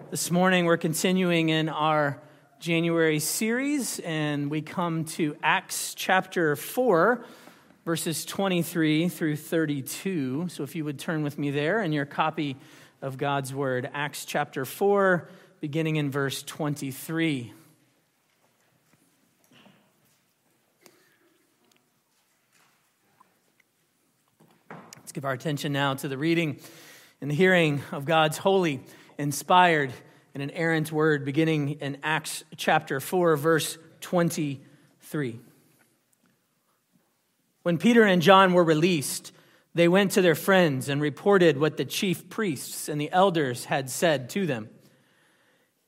This morning, we're continuing in our January series, and we come to Acts chapter 4, verses 23 through 32. So, if you would turn with me there in your copy of God's Word, Acts chapter 4, beginning in verse 23. Let's give our attention now to the reading and the hearing of God's holy inspired and an inerrant word beginning in Acts chapter 4, verse 23. When Peter and John were released, they went to their friends and reported what the chief priests and the elders had said to them.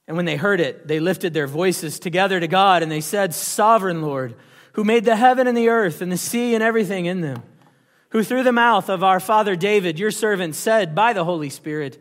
And when they heard it, they lifted their voices together to God and they said, Sovereign Lord, who made the heaven and the earth and the sea and everything in them, who through the mouth of our father David, your servant, said by the Holy Spirit,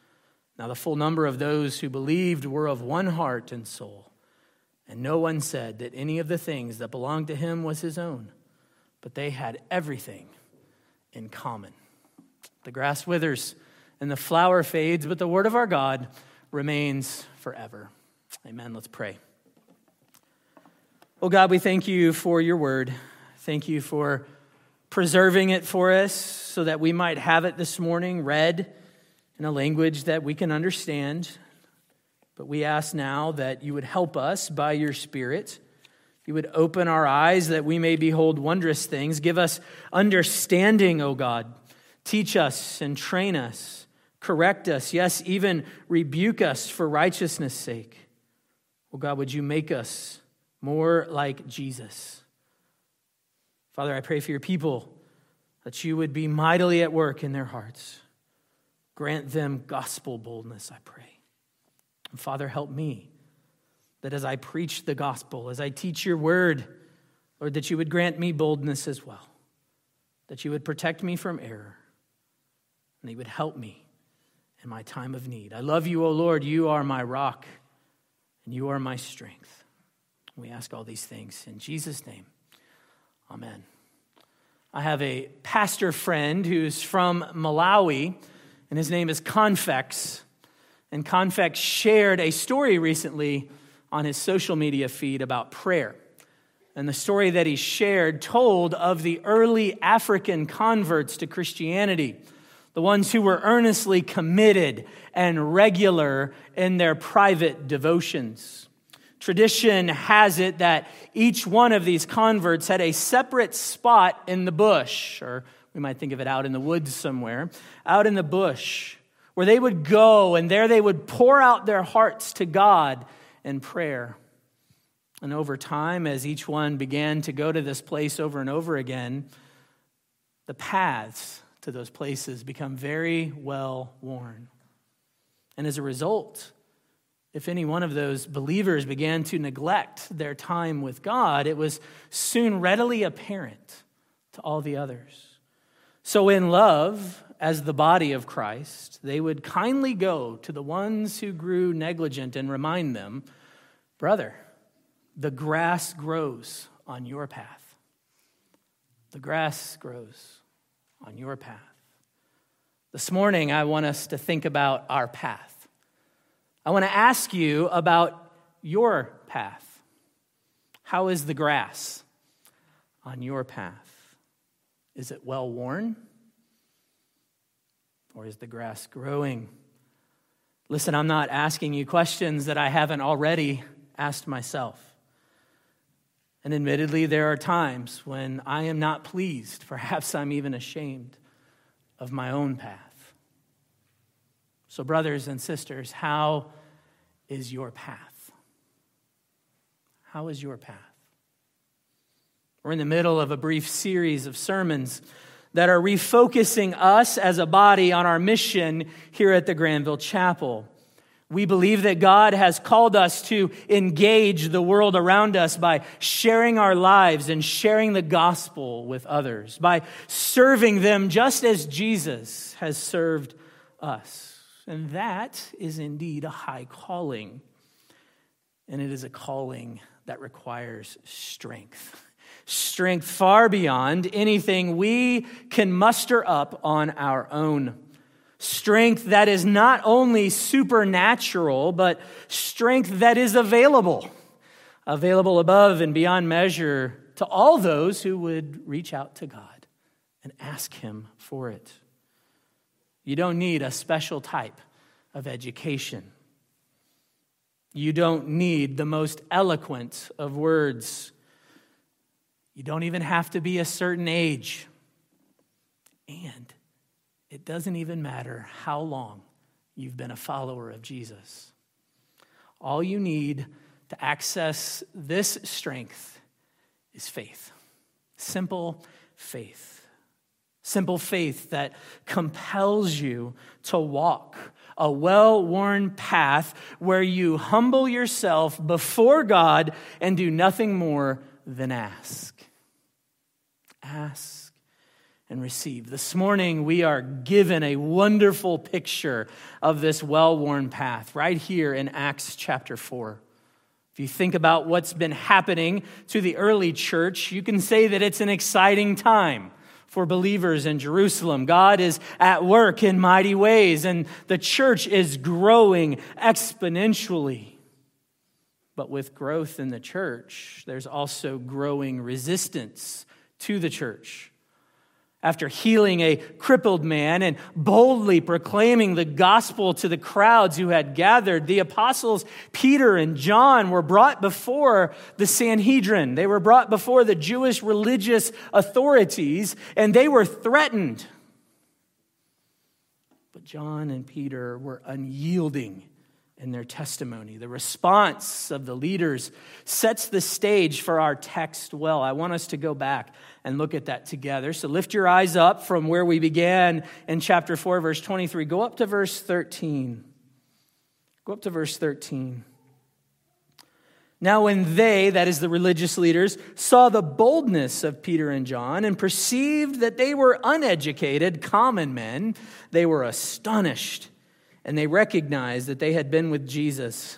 Now, the full number of those who believed were of one heart and soul. And no one said that any of the things that belonged to him was his own, but they had everything in common. The grass withers and the flower fades, but the word of our God remains forever. Amen. Let's pray. Oh God, we thank you for your word. Thank you for preserving it for us so that we might have it this morning read in a language that we can understand. But we ask now that you would help us by your Spirit. You would open our eyes that we may behold wondrous things. Give us understanding, O God. Teach us and train us. Correct us. Yes, even rebuke us for righteousness' sake. O God, would you make us more like Jesus? Father, I pray for your people that you would be mightily at work in their hearts. Grant them gospel boldness, I pray. And Father, help me that as I preach the gospel, as I teach your word, Lord, that you would grant me boldness as well, that you would protect me from error, and that you would help me in my time of need. I love you, O Lord. You are my rock, and you are my strength. We ask all these things in Jesus' name. Amen. I have a pastor friend who's from Malawi and his name is Confex. And Confex shared a story recently on his social media feed about prayer. And the story that he shared told of the early African converts to Christianity, the ones who were earnestly committed and regular in their private devotions. Tradition has it that each one of these converts had a separate spot in the bush, or we might think of it out in the woods somewhere, out in the bush, where they would go and there they would pour out their hearts to God in prayer. And over time, as each one began to go to this place over and over again, the paths to those places become very well worn. And as a result, if any one of those believers began to neglect their time with God, it was soon readily apparent to all the others. So, in love, as the body of Christ, they would kindly go to the ones who grew negligent and remind them, Brother, the grass grows on your path. The grass grows on your path. This morning, I want us to think about our path. I want to ask you about your path. How is the grass on your path? Is it well worn? Or is the grass growing? Listen, I'm not asking you questions that I haven't already asked myself. And admittedly, there are times when I am not pleased. Perhaps I'm even ashamed of my own path. So, brothers and sisters, how is your path? How is your path? We're in the middle of a brief series of sermons that are refocusing us as a body on our mission here at the Granville Chapel. We believe that God has called us to engage the world around us by sharing our lives and sharing the gospel with others, by serving them just as Jesus has served us. And that is indeed a high calling. And it is a calling that requires strength. Strength far beyond anything we can muster up on our own strength that is not only supernatural, but strength that is available, available above and beyond measure to all those who would reach out to God and ask Him for it. You don't need a special type of education. You don't need the most eloquent of words. You don't even have to be a certain age. And it doesn't even matter how long you've been a follower of Jesus. All you need to access this strength is faith. Simple faith. Simple faith that compels you to walk a well worn path where you humble yourself before God and do nothing more than ask. Ask and receive. This morning, we are given a wonderful picture of this well worn path right here in Acts chapter 4. If you think about what's been happening to the early church, you can say that it's an exciting time for believers in Jerusalem. God is at work in mighty ways, and the church is growing exponentially. But with growth in the church, there's also growing resistance to the church after healing a crippled man and boldly proclaiming the gospel to the crowds who had gathered, the apostles Peter and John were brought before the Sanhedrin. They were brought before the Jewish religious authorities and they were threatened. But John and Peter were unyielding in their testimony. The response of the leaders sets the stage for our text well. I want us to go back and look at that together. So lift your eyes up from where we began in chapter 4, verse 23. Go up to verse 13. Go up to verse 13. Now, when they, that is the religious leaders, saw the boldness of Peter and John and perceived that they were uneducated, common men, they were astonished and they recognized that they had been with Jesus.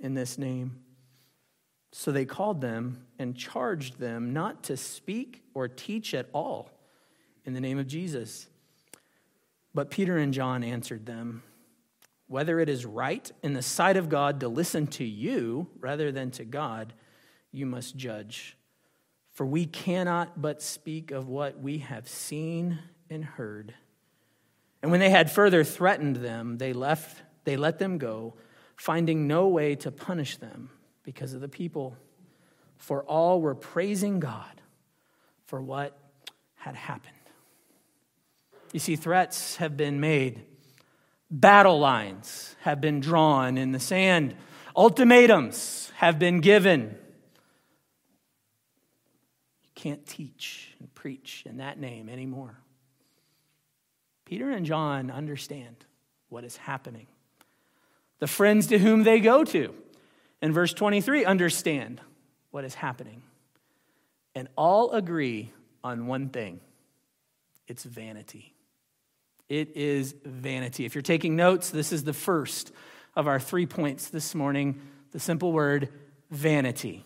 in this name. So they called them and charged them not to speak or teach at all in the name of Jesus. But Peter and John answered them Whether it is right in the sight of God to listen to you rather than to God, you must judge. For we cannot but speak of what we have seen and heard. And when they had further threatened them, they left, they let them go, finding no way to punish them because of the people. For all were praising God for what had happened. You see, threats have been made, battle lines have been drawn in the sand, ultimatums have been given You can't teach and preach in that name anymore. Peter and John understand what is happening. The friends to whom they go to in verse 23 understand what is happening. And all agree on one thing it's vanity. It is vanity. If you're taking notes, this is the first of our three points this morning the simple word vanity.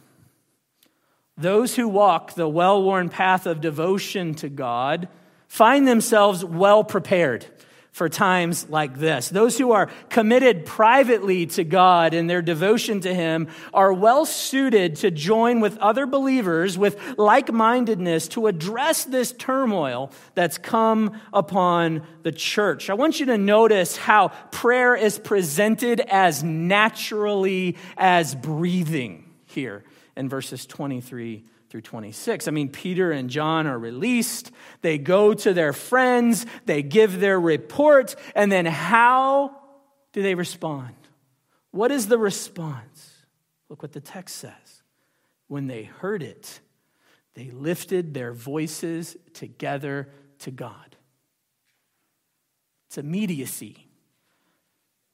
Those who walk the well worn path of devotion to God find themselves well prepared for times like this. Those who are committed privately to God in their devotion to Him are well suited to join with other believers with like mindedness to address this turmoil that's come upon the church. I want you to notice how prayer is presented as naturally as breathing here in verses 23 through 26. I mean, Peter and John are released. They go to their friends, they give their report, and then how do they respond? What is the response? Look what the text says. When they heard it, they lifted their voices together to God. It's immediacy.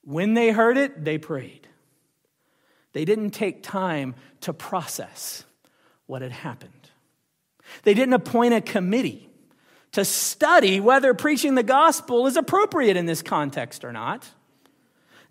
When they heard it, they prayed. They didn't take time to process what had happened. They didn't appoint a committee to study whether preaching the gospel is appropriate in this context or not.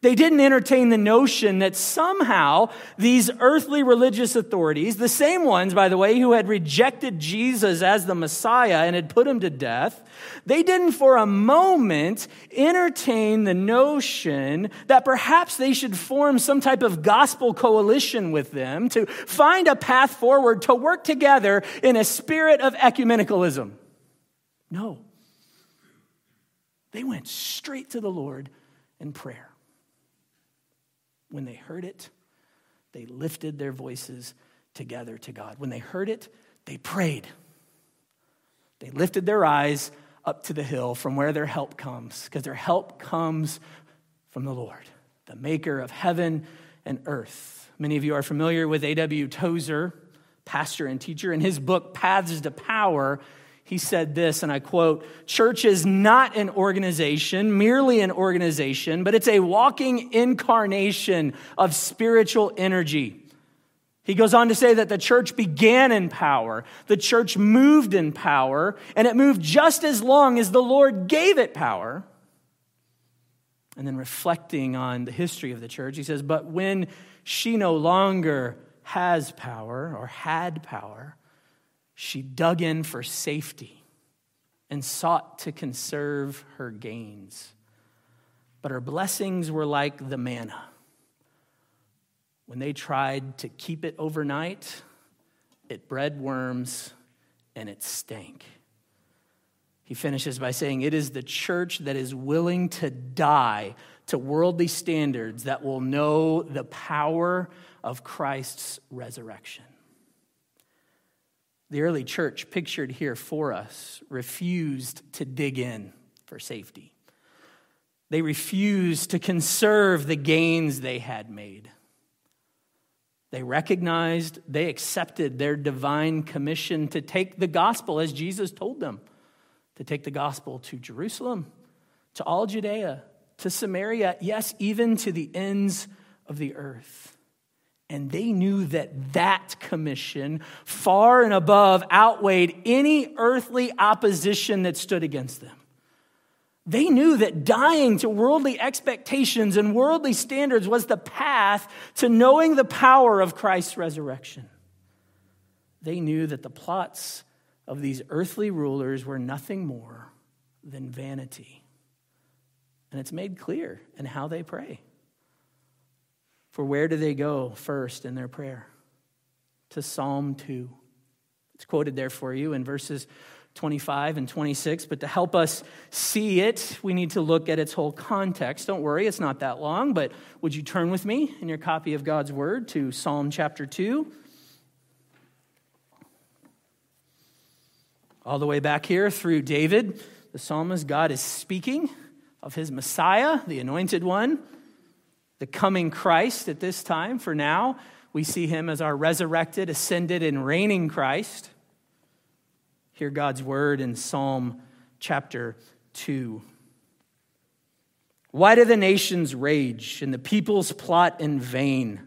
They didn't entertain the notion that somehow these earthly religious authorities, the same ones, by the way, who had rejected Jesus as the Messiah and had put him to death, they didn't for a moment entertain the notion that perhaps they should form some type of gospel coalition with them to find a path forward to work together in a spirit of ecumenicalism. No. They went straight to the Lord in prayer. When they heard it, they lifted their voices together to God. When they heard it, they prayed. They lifted their eyes up to the hill from where their help comes, because their help comes from the Lord, the maker of heaven and earth. Many of you are familiar with A.W. Tozer, pastor and teacher. In his book, Paths to Power, he said this, and I quote Church is not an organization, merely an organization, but it's a walking incarnation of spiritual energy. He goes on to say that the church began in power, the church moved in power, and it moved just as long as the Lord gave it power. And then reflecting on the history of the church, he says, But when she no longer has power or had power, she dug in for safety and sought to conserve her gains. But her blessings were like the manna. When they tried to keep it overnight, it bred worms and it stank. He finishes by saying, It is the church that is willing to die to worldly standards that will know the power of Christ's resurrection. The early church, pictured here for us, refused to dig in for safety. They refused to conserve the gains they had made. They recognized, they accepted their divine commission to take the gospel as Jesus told them, to take the gospel to Jerusalem, to all Judea, to Samaria, yes, even to the ends of the earth. And they knew that that commission, far and above, outweighed any earthly opposition that stood against them. They knew that dying to worldly expectations and worldly standards was the path to knowing the power of Christ's resurrection. They knew that the plots of these earthly rulers were nothing more than vanity. And it's made clear in how they pray. For where do they go first in their prayer? To Psalm 2. It's quoted there for you in verses 25 and 26, but to help us see it, we need to look at its whole context. Don't worry, it's not that long, but would you turn with me in your copy of God's Word to Psalm chapter 2? All the way back here through David, the psalmist, God is speaking of his Messiah, the anointed one the coming Christ at this time. For now, we see him as our resurrected, ascended, and reigning Christ. Hear God's word in Psalm chapter 2. Why do the nations rage and the peoples plot in vain?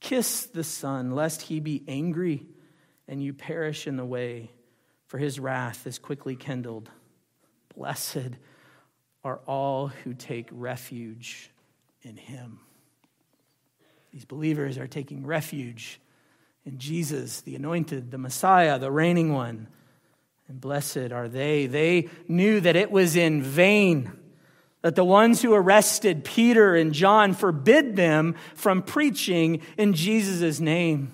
Kiss the Son, lest he be angry and you perish in the way, for his wrath is quickly kindled. Blessed are all who take refuge in him. These believers are taking refuge in Jesus, the anointed, the Messiah, the reigning one. And blessed are they. They knew that it was in vain that the ones who arrested Peter and John forbid them from preaching in Jesus' name.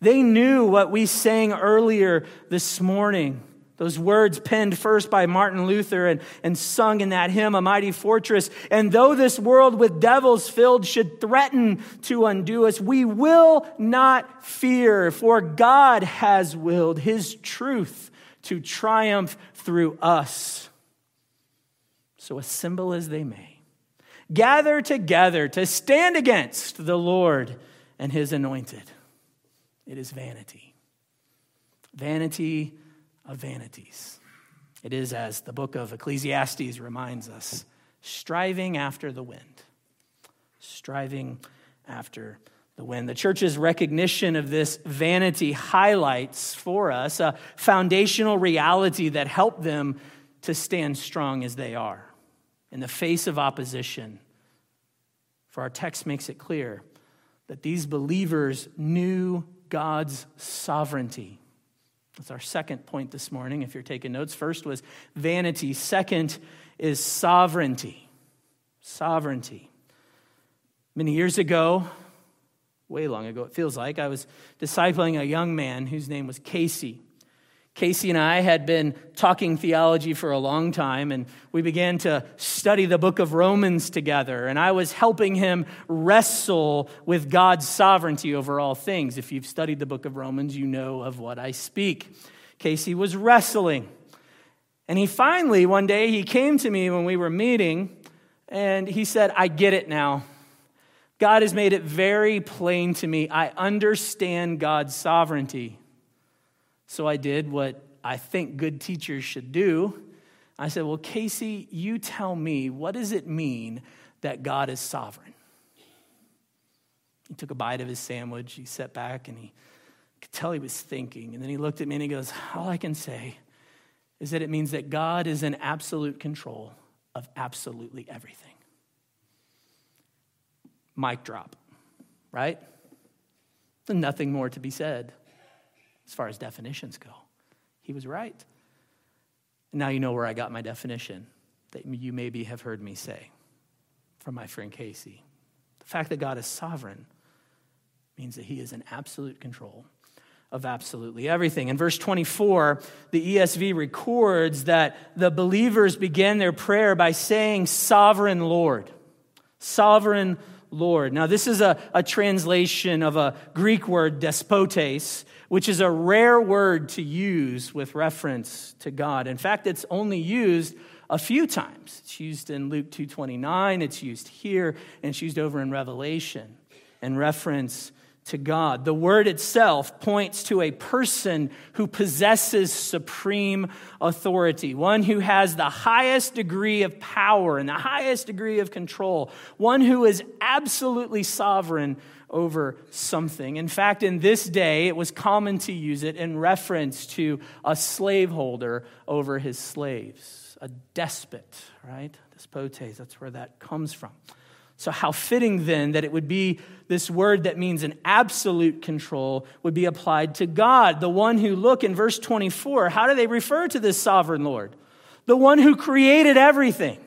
They knew what we sang earlier this morning those words penned first by Martin Luther and, and sung in that hymn, A Mighty Fortress. And though this world with devils filled should threaten to undo us, we will not fear, for God has willed his truth to triumph through us. So assemble as they may, gather together to stand against the Lord and his anointed. It is vanity. Vanity of vanities. It is, as the book of Ecclesiastes reminds us, striving after the wind. Striving after the wind. The church's recognition of this vanity highlights for us a foundational reality that helped them to stand strong as they are in the face of opposition. For our text makes it clear that these believers knew God's sovereignty. That's our second point this morning, if you're taking notes. First was vanity, second is sovereignty. Sovereignty. Many years ago, way long ago, it feels like, I was discipling a young man whose name was Casey. Casey and I had been talking theology for a long time, and we began to study the book of Romans together. And I was helping him wrestle with God's sovereignty over all things. If you've studied the book of Romans, you know of what I speak. Casey was wrestling. And he finally, one day, he came to me when we were meeting, and he said, I get it now. God has made it very plain to me. I understand God's sovereignty. So I did what I think good teachers should do. I said, Well, Casey, you tell me, what does it mean that God is sovereign? He took a bite of his sandwich, he sat back, and he could tell he was thinking. And then he looked at me and he goes, All I can say is that it means that God is in absolute control of absolutely everything. Mic drop, right? Nothing more to be said as far as definitions go. He was right. Now you know where I got my definition that you maybe have heard me say from my friend Casey. The fact that God is sovereign means that he is in absolute control of absolutely everything. In verse 24, the ESV records that the believers began their prayer by saying, Sovereign Lord. Sovereign Lord. Now, this is a, a translation of a Greek word, despotes, which is a rare word to use with reference to God. In fact, it's only used a few times. It's used in Luke 2:29, it's used here, and it's used over in Revelation in reference to God. The word itself points to a person who possesses supreme authority, one who has the highest degree of power and the highest degree of control, one who is absolutely sovereign over something. In fact, in this day, it was common to use it in reference to a slaveholder over his slaves, a despot, right? Despotes, that's where that comes from. So, how fitting then that it would be this word that means an absolute control would be applied to God, the one who, look in verse 24, how do they refer to this sovereign Lord? The one who created everything,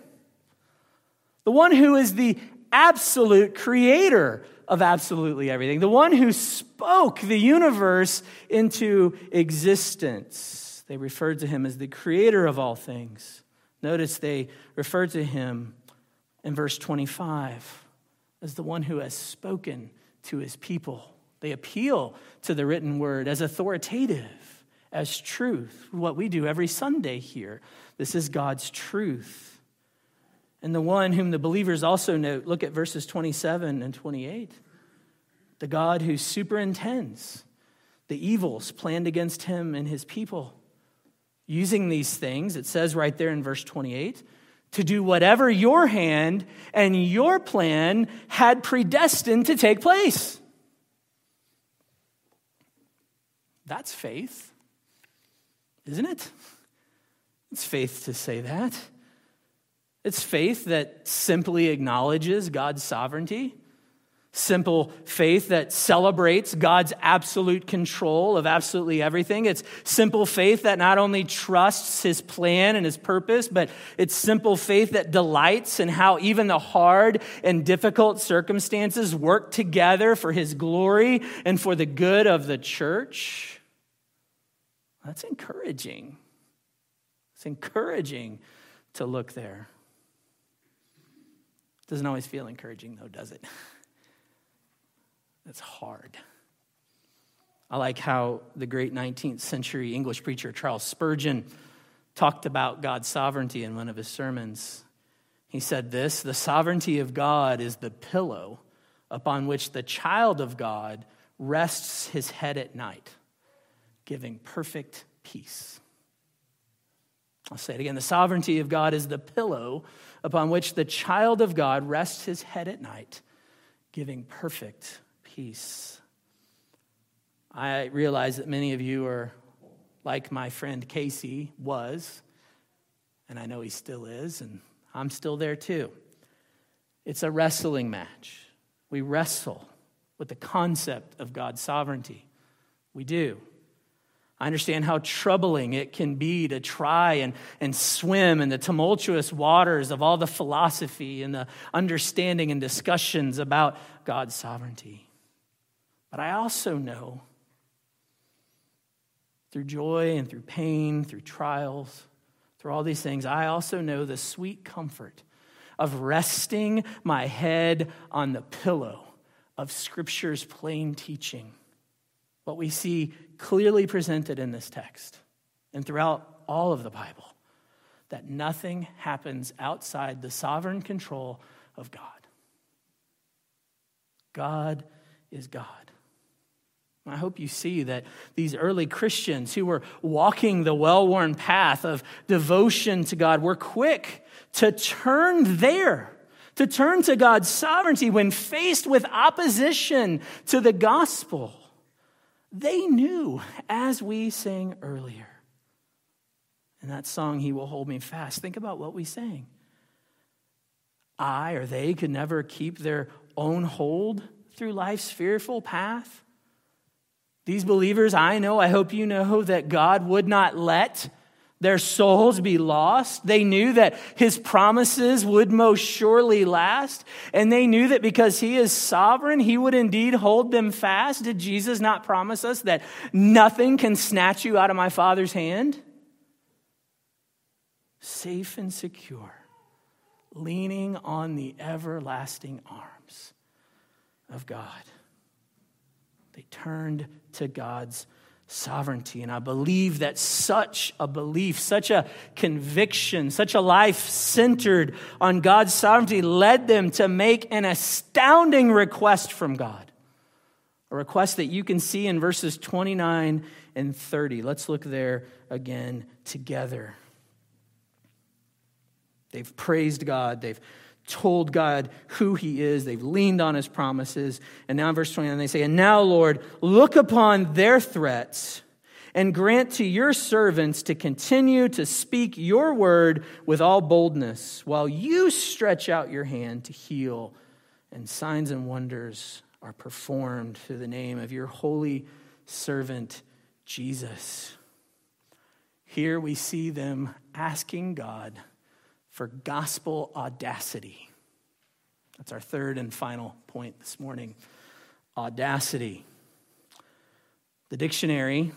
the one who is the absolute creator of absolutely everything, the one who spoke the universe into existence. They referred to him as the creator of all things. Notice they referred to him in verse 25 as the one who has spoken to his people. They appeal to the written word as authoritative, as truth, what we do every Sunday here. This is God's truth. And the one whom the believers also note, look at verses 27 and 28. The God who superintends the evils planned against him and his people. Using these things, it says right there in verse 28, to do whatever your hand and your plan had predestined to take place. That's faith, isn't it? It's faith to say that. It's faith that simply acknowledges God's sovereignty simple faith that celebrates God's absolute control of absolutely everything. It's simple faith that not only trusts his plan and his purpose, but it's simple faith that delights in how even the hard and difficult circumstances work together for his glory and for the good of the church. That's encouraging. It's encouraging to look there. Doesn't always feel encouraging, though, does it? That's hard. I like how the great 19th century English preacher Charles Spurgeon talked about God's sovereignty in one of his sermons. He said this The sovereignty of God is the pillow upon which the child of God rests his head at night, giving perfect peace. I'll say it again. The sovereignty of God is the pillow upon which the child of God rests his head at night, giving perfect peace. I realize that many of you are like my friend Casey was, and I know he still is, and I'm still there too. It's a wrestling match. We wrestle with the concept of God's sovereignty. We do. I understand how troubling it can be to try and, and swim in the tumultuous waters of all the philosophy and the understanding and discussions about God's sovereignty. But I also know through joy and through pain, through trials, through all these things, I also know the sweet comfort of resting my head on the pillow of Scripture's plain teaching. What we see clearly presented in this text and throughout all of the Bible that nothing happens outside the sovereign control of God. God is God. I hope you see that these early Christians who were walking the well worn path of devotion to God were quick to turn there, to turn to God's sovereignty when faced with opposition to the gospel. They knew, as we sang earlier, in that song, He Will Hold Me Fast. Think about what we sang. I or they could never keep their own hold through life's fearful path. These believers, I know, I hope you know that God would not let their souls be lost. They knew that his promises would most surely last. And they knew that because he is sovereign, he would indeed hold them fast. Did Jesus not promise us that nothing can snatch you out of my Father's hand? Safe and secure, leaning on the everlasting arms of God. They turned to God's sovereignty. And I believe that such a belief, such a conviction, such a life centered on God's sovereignty led them to make an astounding request from God. A request that you can see in verses 29 and 30. Let's look there again together. They've praised God. They've told God who he is. They've leaned on his promises. And now in verse 29, they say, And now, Lord, look upon their threats and grant to your servants to continue to speak your word with all boldness while you stretch out your hand to heal, and signs and wonders are performed through the name of your holy servant, Jesus. Here we see them asking God for gospel audacity. That's our third and final point this morning. audacity. The dictionary,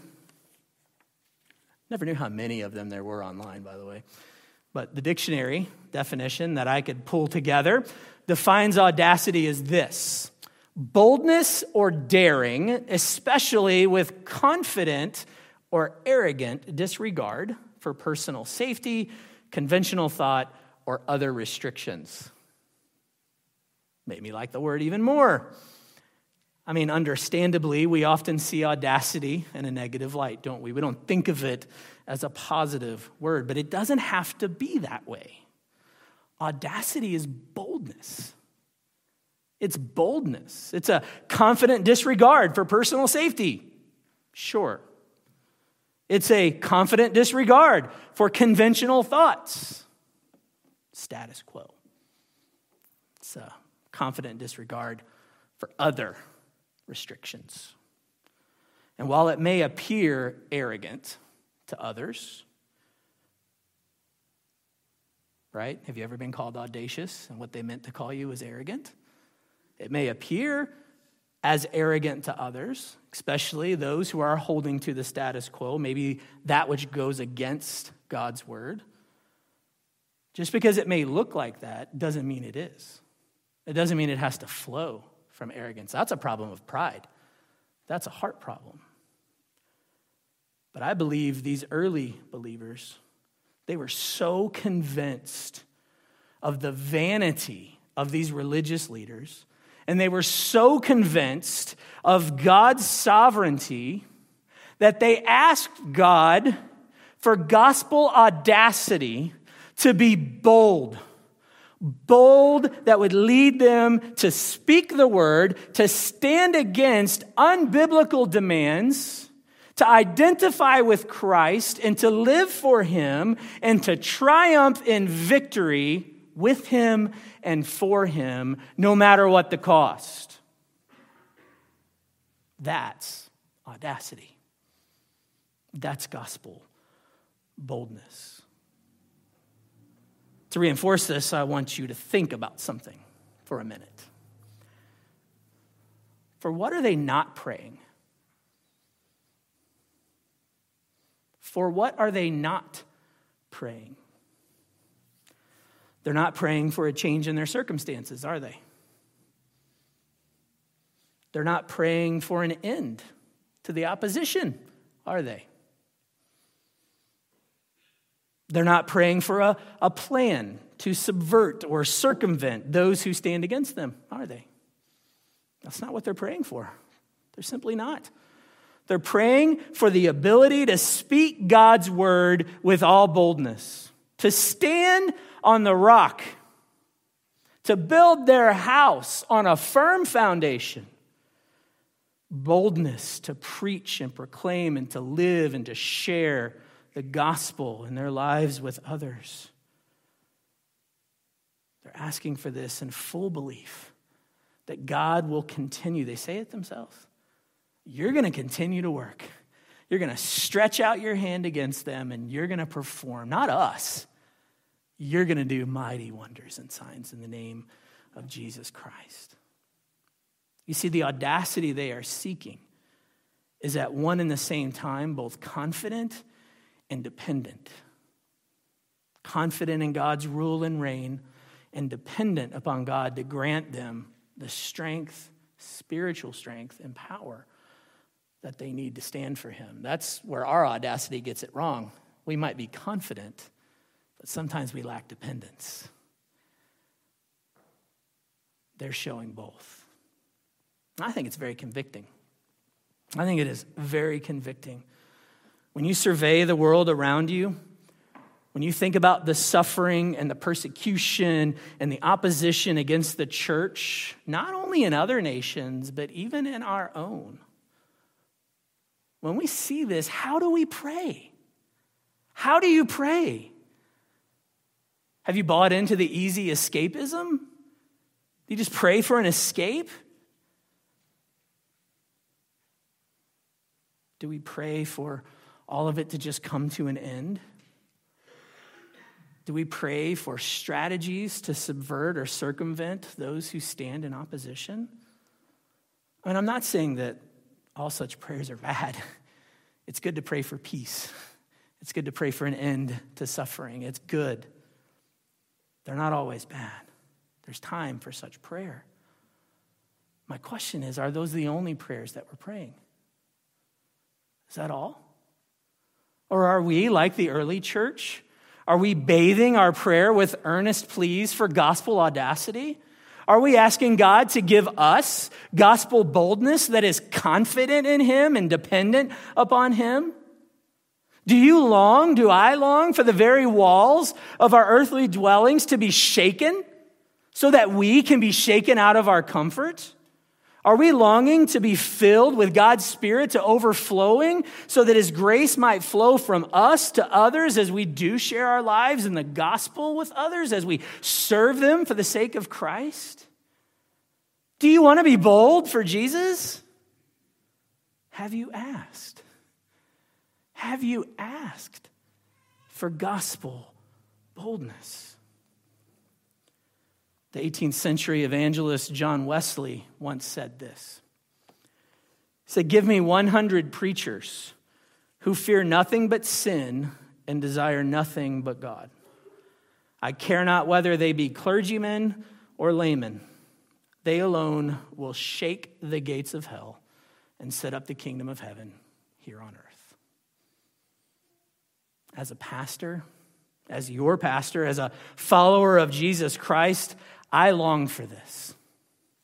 never knew how many of them there were online, by the way, but the dictionary definition that I could pull together defines audacity as this boldness or daring, especially with confident or arrogant disregard for personal safety, conventional thought, or other restrictions. Made me like the word even more. I mean, understandably, we often see audacity in a negative light, don't we? We don't think of it as a positive word, but it doesn't have to be that way. Audacity is boldness. It's boldness. It's a confident disregard for personal safety. Sure. It's a confident disregard for conventional thoughts. Status quo. It's a confident disregard for other restrictions. And while it may appear arrogant to others, right? Have you ever been called audacious and what they meant to call you was arrogant? It may appear as arrogant to others, especially those who are holding to the status quo, maybe that which goes against God's word. Just because it may look like that doesn't mean it is. It doesn't mean it has to flow from arrogance. That's a problem of pride, that's a heart problem. But I believe these early believers, they were so convinced of the vanity of these religious leaders, and they were so convinced of God's sovereignty that they asked God for gospel audacity to be bold. Bold that would lead them to speak the word, to stand against unbiblical demands, to identify with Christ, and to live for him, and to triumph in victory with him and for him, no matter what the cost. That's audacity. That's gospel boldness. To reinforce this, I want you to think about something for a minute. For what are they not praying? For what are they not praying? They're not praying for a change in their circumstances, are they? They're not praying for an end to the opposition, are they? They're not praying for a, a plan to subvert or circumvent those who stand against them, are they? That's not what they're praying for. They're simply not. They're praying for the ability to speak God's word with all boldness, to stand on the rock, to build their house on a firm foundation. Boldness to preach and proclaim and to live and to share the gospel in their lives with others. They're asking for this in full belief that God will continue. They say it themselves. You're going to continue to work. You're going to stretch out your hand against them and you're going to perform, not us. You're going to do mighty wonders and signs in the name of Jesus Christ. You see, the audacity they are seeking is at one and the same time both confident and dependent, confident in God's rule and reign, and dependent upon God to grant them the strength, spiritual strength, and power that they need to stand for Him. That's where our audacity gets it wrong. We might be confident, but sometimes we lack dependence. They're showing both. I think it's very convicting. I think it is very convicting when you survey the world around you, when you think about the suffering and the persecution and the opposition against the church, not only in other nations, but even in our own, when we see this, how do we pray? How do you pray? Have you bought into the easy escapism? Do you just pray for an escape? Do we pray for all of it to just come to an end? Do we pray for strategies to subvert or circumvent those who stand in opposition? I mean, I'm not saying that all such prayers are bad. It's good to pray for peace. It's good to pray for an end to suffering. It's good. They're not always bad. There's time for such prayer. My question is are those the only prayers that we're praying? Is that all? Or are we, like the early church, are we bathing our prayer with earnest pleas for gospel audacity? Are we asking God to give us gospel boldness that is confident in Him and dependent upon Him? Do you long, do I long for the very walls of our earthly dwellings to be shaken so that we can be shaken out of our comfort? Are we longing to be filled with God's Spirit to overflowing so that His grace might flow from us to others as we do share our lives in the gospel with others, as we serve them for the sake of Christ? Do you want to be bold for Jesus? Have you asked? Have you asked for gospel boldness? The 18th century evangelist John Wesley once said this. He said, Give me 100 preachers who fear nothing but sin and desire nothing but God. I care not whether they be clergymen or laymen, they alone will shake the gates of hell and set up the kingdom of heaven here on earth. As a pastor, as your pastor, as a follower of Jesus Christ, I long for this.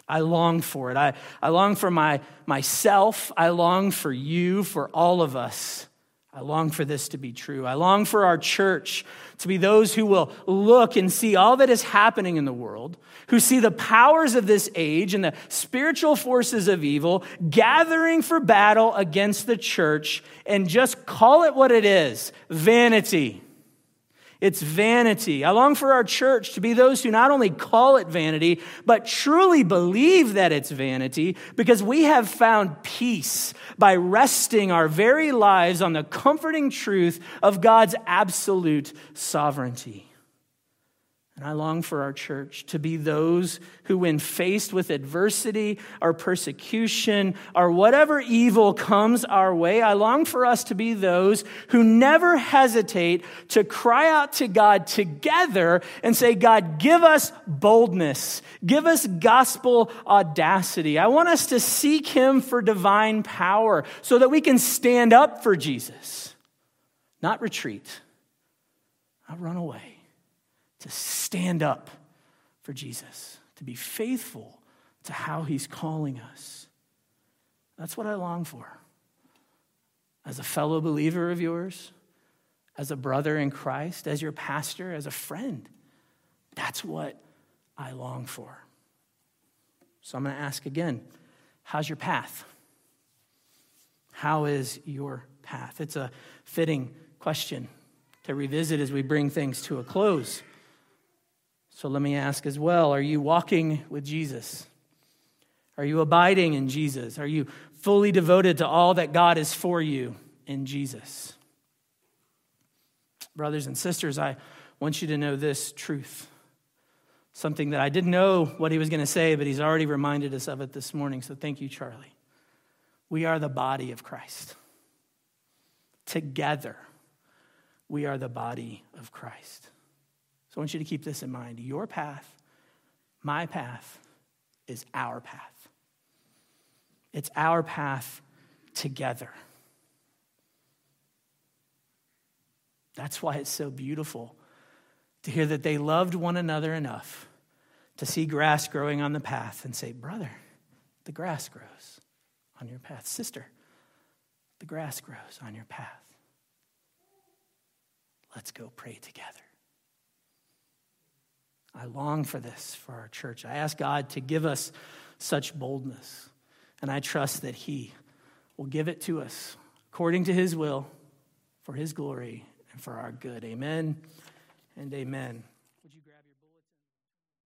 I long for it. I, I long for my, myself. I long for you, for all of us. I long for this to be true. I long for our church to be those who will look and see all that is happening in the world, who see the powers of this age and the spiritual forces of evil gathering for battle against the church and just call it what it is vanity. It's vanity. I long for our church to be those who not only call it vanity, but truly believe that it's vanity because we have found peace by resting our very lives on the comforting truth of God's absolute sovereignty. And I long for our church to be those who, when faced with adversity or persecution or whatever evil comes our way, I long for us to be those who never hesitate to cry out to God together and say, God, give us boldness, give us gospel audacity. I want us to seek Him for divine power so that we can stand up for Jesus, not retreat, not run away to stand up for Jesus, to be faithful to how he's calling us. That's what I long for. As a fellow believer of yours, as a brother in Christ, as your pastor, as a friend, that's what I long for. So I'm going to ask again how's your path? How is your path? It's a fitting question to revisit as we bring things to a close. So let me ask as well are you walking with Jesus? Are you abiding in Jesus? Are you fully devoted to all that God is for you in Jesus? Brothers and sisters, I want you to know this truth. Something that I didn't know what he was going to say, but he's already reminded us of it this morning. So thank you, Charlie. We are the body of Christ. Together, we are the body of Christ. So I want you to keep this in mind. Your path, my path, is our path. It's our path together. That's why it's so beautiful to hear that they loved one another enough to see grass growing on the path and say, Brother, the grass grows on your path. Sister, the grass grows on your path. Let's go pray together. I long for this for our church. I ask God to give us such boldness, and I trust that He will give it to us according to His will, for His glory, and for our good. Amen and amen.